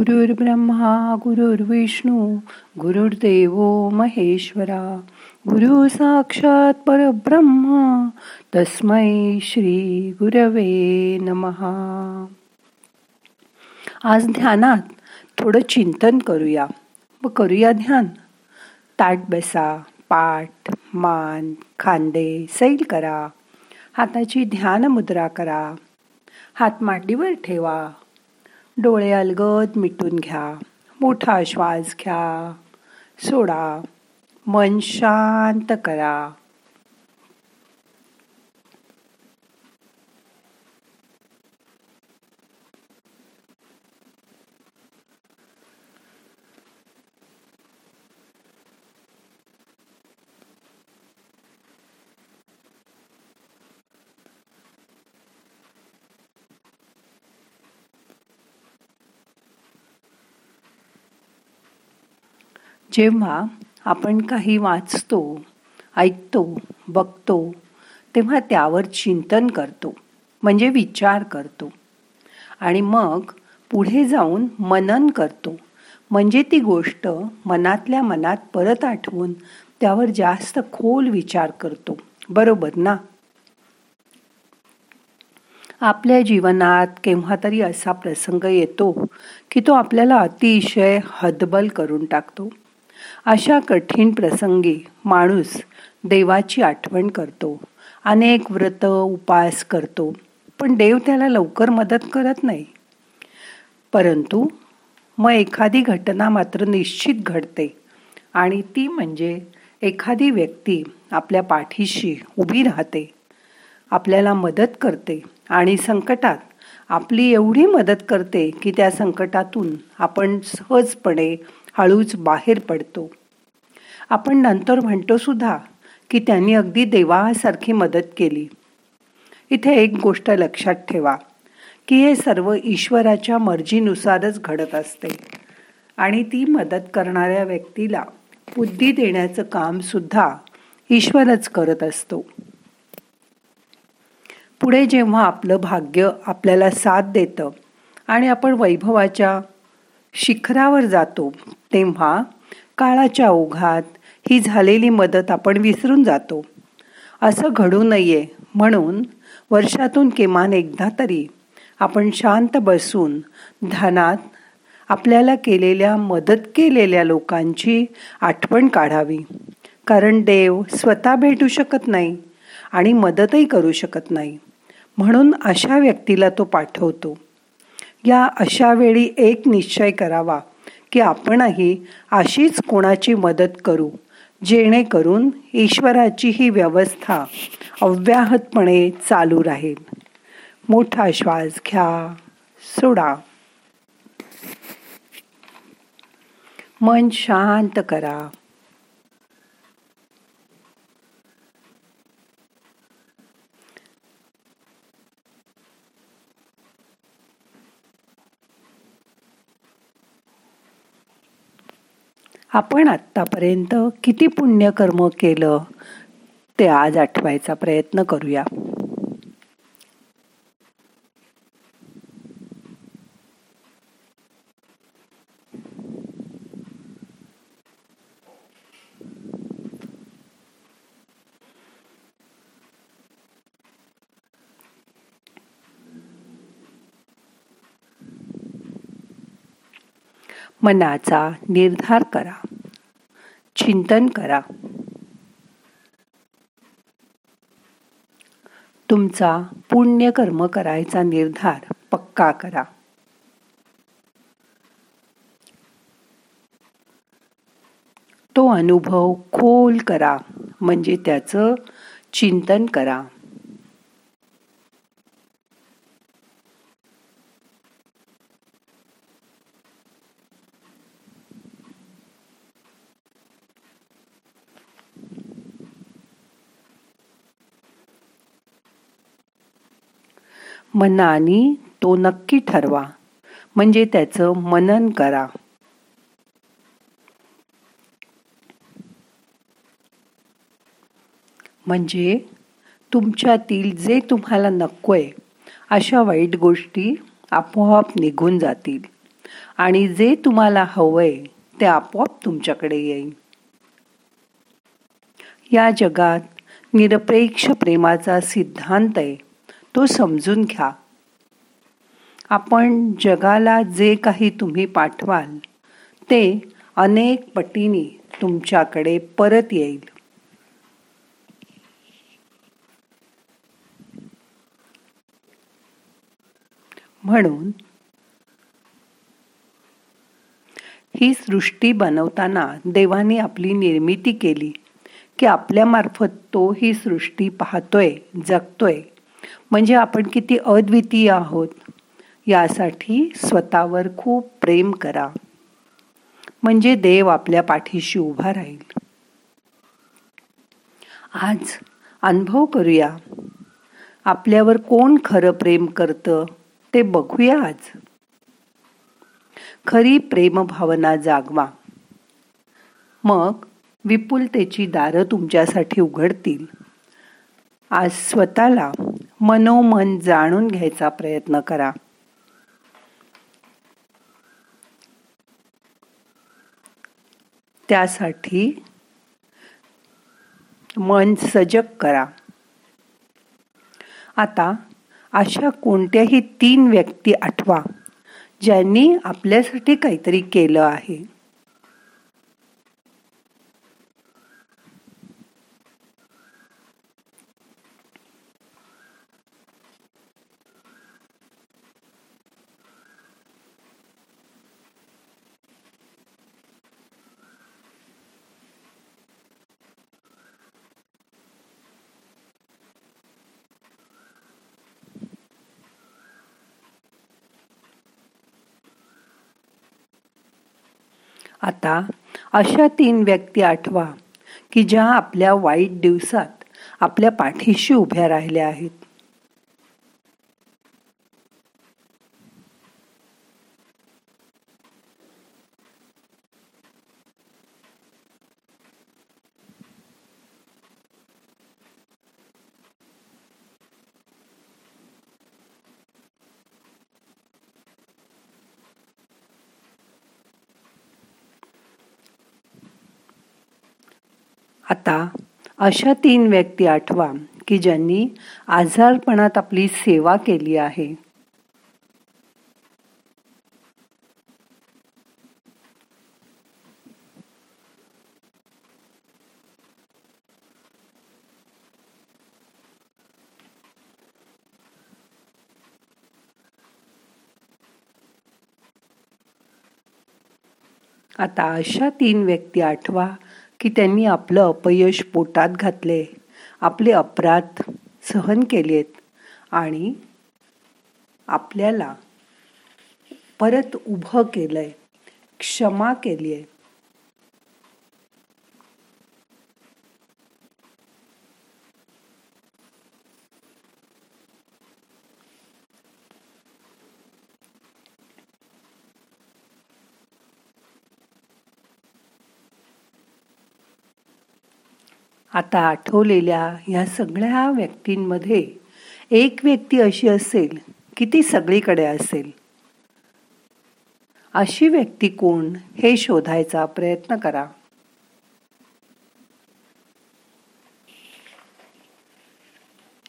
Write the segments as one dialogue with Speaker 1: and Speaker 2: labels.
Speaker 1: ब्रह्मा गुरुर्विष्णू गुरुर्देव महेश्वरा गुरु साक्षात परब्रह्मा तस्मै श्री गुरवे नमहा आज ध्यानात थोडं चिंतन करूया. व करूया ध्यान. ताट बसा पाठ मान खांदे सैल करा. हाताची ध्यान मुद्रा करा. हात मांडीवर ठेवा. डोळे अलगद मिटून घ्या. मोठा श्वास घ्या. सोडा. मन शांत करा. जेव्हा आपण काही वाचतो ऐकतो बघतो तेव्हा त्यावर चिंतन करतो म्हणजे विचार करतो. आणि मग पुढे जाऊन मनन करतो म्हणजे ती गोष्ट मनातल्या मनात परत आठवून त्यावर जास्त खोल विचार करतो. बरोबर ना? आपल्या जीवनात केव्हा तरी असा प्रसंग येतो की तो आपल्याला अतिशय हदबल करून टाकतो. अशा कठीण प्रसंगी माणूस देवाची आठवण करतो. अनेक व्रत उपास करतो पण देव त्याला लवकर मदत करत नाही. परंतु मग एखादी घटना मात्र निश्चित घडते आणि ती म्हणजे एखादी व्यक्ती आपल्या पाठीशी उभी राहते आपल्याला मदत करते आणि संकटात आपली एवढी मदत करते की त्या संकटातून आपण सहजपणे हळूच बाहेर पडतो. आपण नंतर म्हणतो सुद्धा की त्यांनी अगदी देवासारखी मदत केली. इथे एक गोष्ट लक्षात ठेवा की हे सर्व ईश्वराच्या मर्जीनुसारच घडत असते आणि ती मदत करणाऱ्या व्यक्तीला बुद्धी देण्याचं काम सुद्धा ईश्वरच करत असतो. पुढे जेव्हा आपलं भाग्य आपल्याला साथ देतं आणि आपण वैभवाच्या शिखरावर जातो तेव्हा काळाच्या ओघात ही झालेली मदत आपण विसरून जातो. असं घडू नये म्हणून वर्षातून किमान एकदा तरी आपण शांत बसून ध्यानात आपल्याला केलेल्या मदत केलेल्या लोकांची आठवण काढावी. कारण देव स्वतः भेटू शकत नाही आणि मदतही करू शकत नाही. म्हणून अशा व्यक्तीला तो पाठवतो. या अशा वेळी एक निश्चय करावा की आपणही अशीच कोणाची मदत करू जेणेकरून ईश्वराची ही व्यवस्था अव्याहतपणे चालू राहील. मोठा श्वास घ्या सोडा. मन शांत करा. आपण आत्तापर्यंत किती पुण्यकर्म केलं ते आज आठवायचा प्रयत्न करूया. मनाचा निर्धार करा. चिंतन करा. तुमचा पुण्यकर्म करायचा निर्धार पक्का करा. तो अनुभव खोल करा म्हणजे त्याचं चिंतन करा. मनाने तो नक्की ठरवा. म्हणजे त्याचं मनन करा. म्हणजे तुमच्यातील जे तुम्हाला नकोय अशा वाईट गोष्टी आपोआप निघून जातील. आणि जे तुम्हाला हवंय ते आपोआप तुमच्याकडे येईल. या जगात निरपेक्ष प्रेमाचा सिद्धांत आहे. तो समजून घ्या. आपण जगाला जे काही तुम्ही पाठवाल ते अनेक पटीने तुमच्याकडे परत येईल. म्हणून ही सृष्टी बनवताना देवाने आपली निर्मिती केली की आपल्यामार्फत तो ही सृष्टी पाहतोय जगतोय. म्हणजे आपण किती अद्वितीय आहोत यासाठी स्वतःवर खूप प्रेम करा. म्हणजे देव आपल्या पाठीशी उभा राहील. आज अनुभव करूया. आपल्यावर कोण खरं प्रेम करतं ते बघूया आज. खरी प्रेम भावना जागवा. मग विपुलतेची दारं तुमच्यासाठी उघडतील. आज स्वतःला मनोमन जाणून घ्यायचा प्रयत्न करा. त्यासाठी मन सजग करा. आता अशा कोणत्याही तीन व्यक्ती आठवा ज्यांनी आपल्यासाठी काहीतरी केलं आहे. आता अशा तीन व्यक्ती आठवा की ज्या आपल्या वाईट दिवसात आपल्या पाठीशी उभ्या राहिल्या आहेत. आता अशा तीन व्यक्ती आठवा की ज्यांनी आजारपणात आपली सेवा केली आहे. आता अशा तीन व्यक्ती आठवा की त्यांनी आपलं अपयश पोटात घातले. आपले अपराध सहन केलेत आणि आपल्याला परत उभं केलंय क्षमा केली आहे आता आठवलेल्या ह्या सगळ्या व्यक्तींमध्ये एक व्यक्ती अशी असेल की ती सगळीकडे असेल. अशी व्यक्ती कोण हे शोधायचा प्रयत्न करा.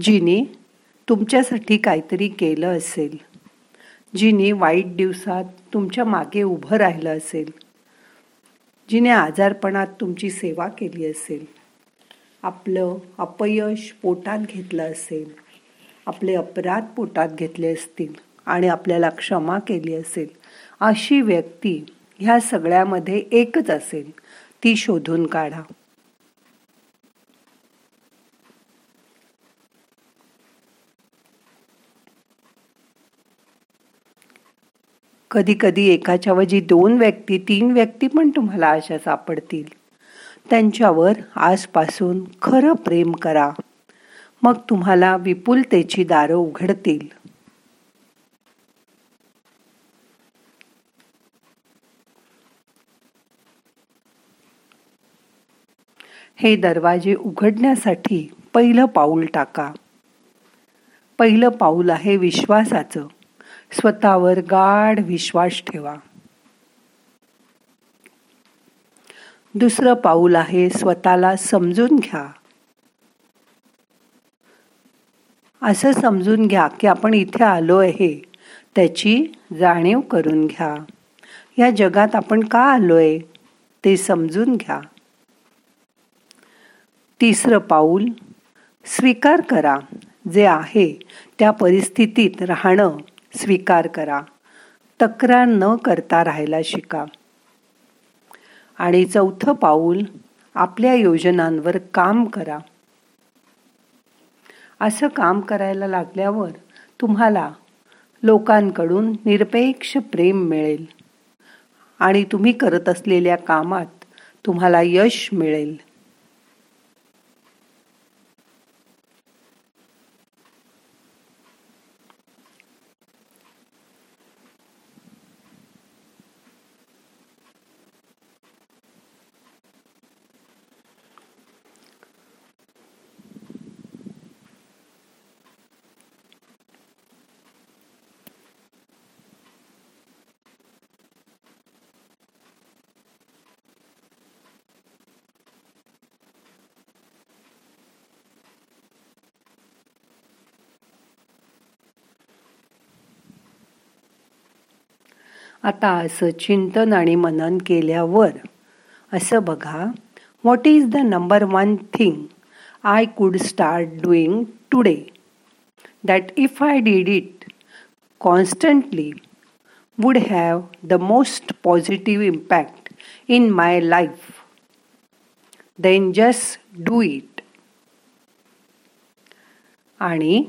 Speaker 1: जिने तुमच्यासाठी काहीतरी केलं असेल. जिने वाईट दिवसात तुमच्या मागे उभं राहिलं असेल. जिने आजारपणात तुमची सेवा केली असेल. आपलं अपयश पोटात घेतलं असेल आपले अपराध पोटात घेतले असतील आणि आपल्याला क्षमा केली असेल अशी व्यक्ती ह्या सगळ्यामध्ये एकच असेल ती शोधून काढा. कधी कधी एकाच्या वजी दोन व्यक्ती तीन व्यक्ती पण तुम्हाला अशा सापडतील. त्यांच्यावर आजपासून खरं प्रेम करा. मग तुम्हाला विपुलतेची दारं उघडतील. हे दरवाजे उघडण्यासाठी पहिलं पाऊल टाका. पहिलं पाऊल आहे विश्वासाचं. स्वतःवर गाढ विश्वास ठेवा. दुसरं पाऊल आहे स्वतःला समजून घ्या. असं समजून घ्या की आपण इथे आलो आहे त्याची जाणीव करून घ्या. या जगात आपण का आलो आहे ते समजून घ्या. तिसरं पाऊल स्वीकार करा. जे आहे त्या परिस्थितीत राहणं स्वीकार करा. तक्रार न करता राहायला शिका. आणि चौथं पाऊल आपल्या योजनांवर काम करा. असं काम करायला लागल्यावर तुम्हाला लोकांकडून निरपेक्ष प्रेम मिळेल आणि तुम्ही करत असलेल्या कामात तुम्हाला यश मिळेल. आता असं चिंतन आणि मनन केल्यावर असं बघा what is the number one thing I could start doing today that if I did it constantly would have the most positive impact in my life then just do it आणि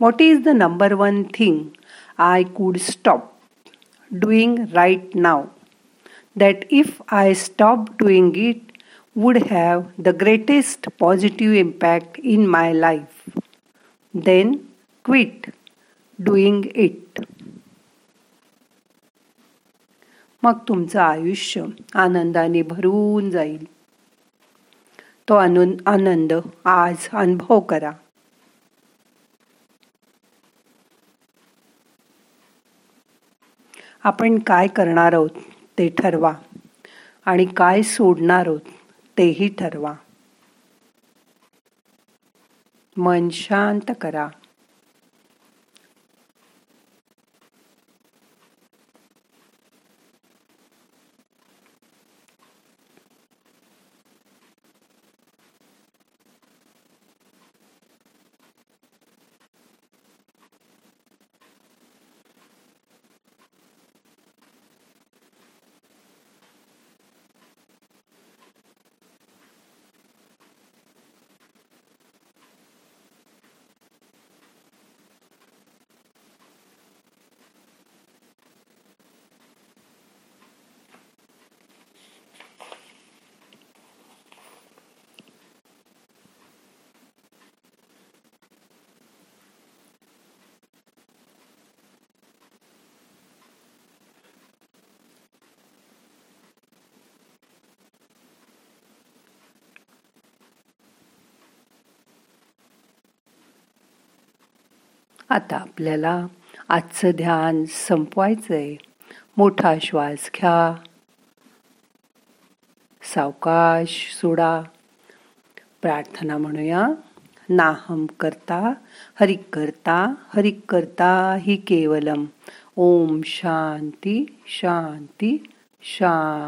Speaker 1: what is the number one thing I could stop doing right now that if I stop doing it would have the greatest positive impact in my life. Then quit doing it. मग तुमचं आयुष्य आनंदाने भरून जाईल तो आनंद आज अनुभव करा आपण काय करणार आहोत ते ठरवा. आणि काय सोडणार आहोत तेही ठरवा. मन शांत करा. आता आपल्याला आजचं ध्यान संपवायचंय. मोठा श्वास घ्या. सावकाश सोडा. प्रार्थना म्हणूया. नाहम करता हरिक करता हरिक करता ही केवलम. ओम शांती शांती शांती.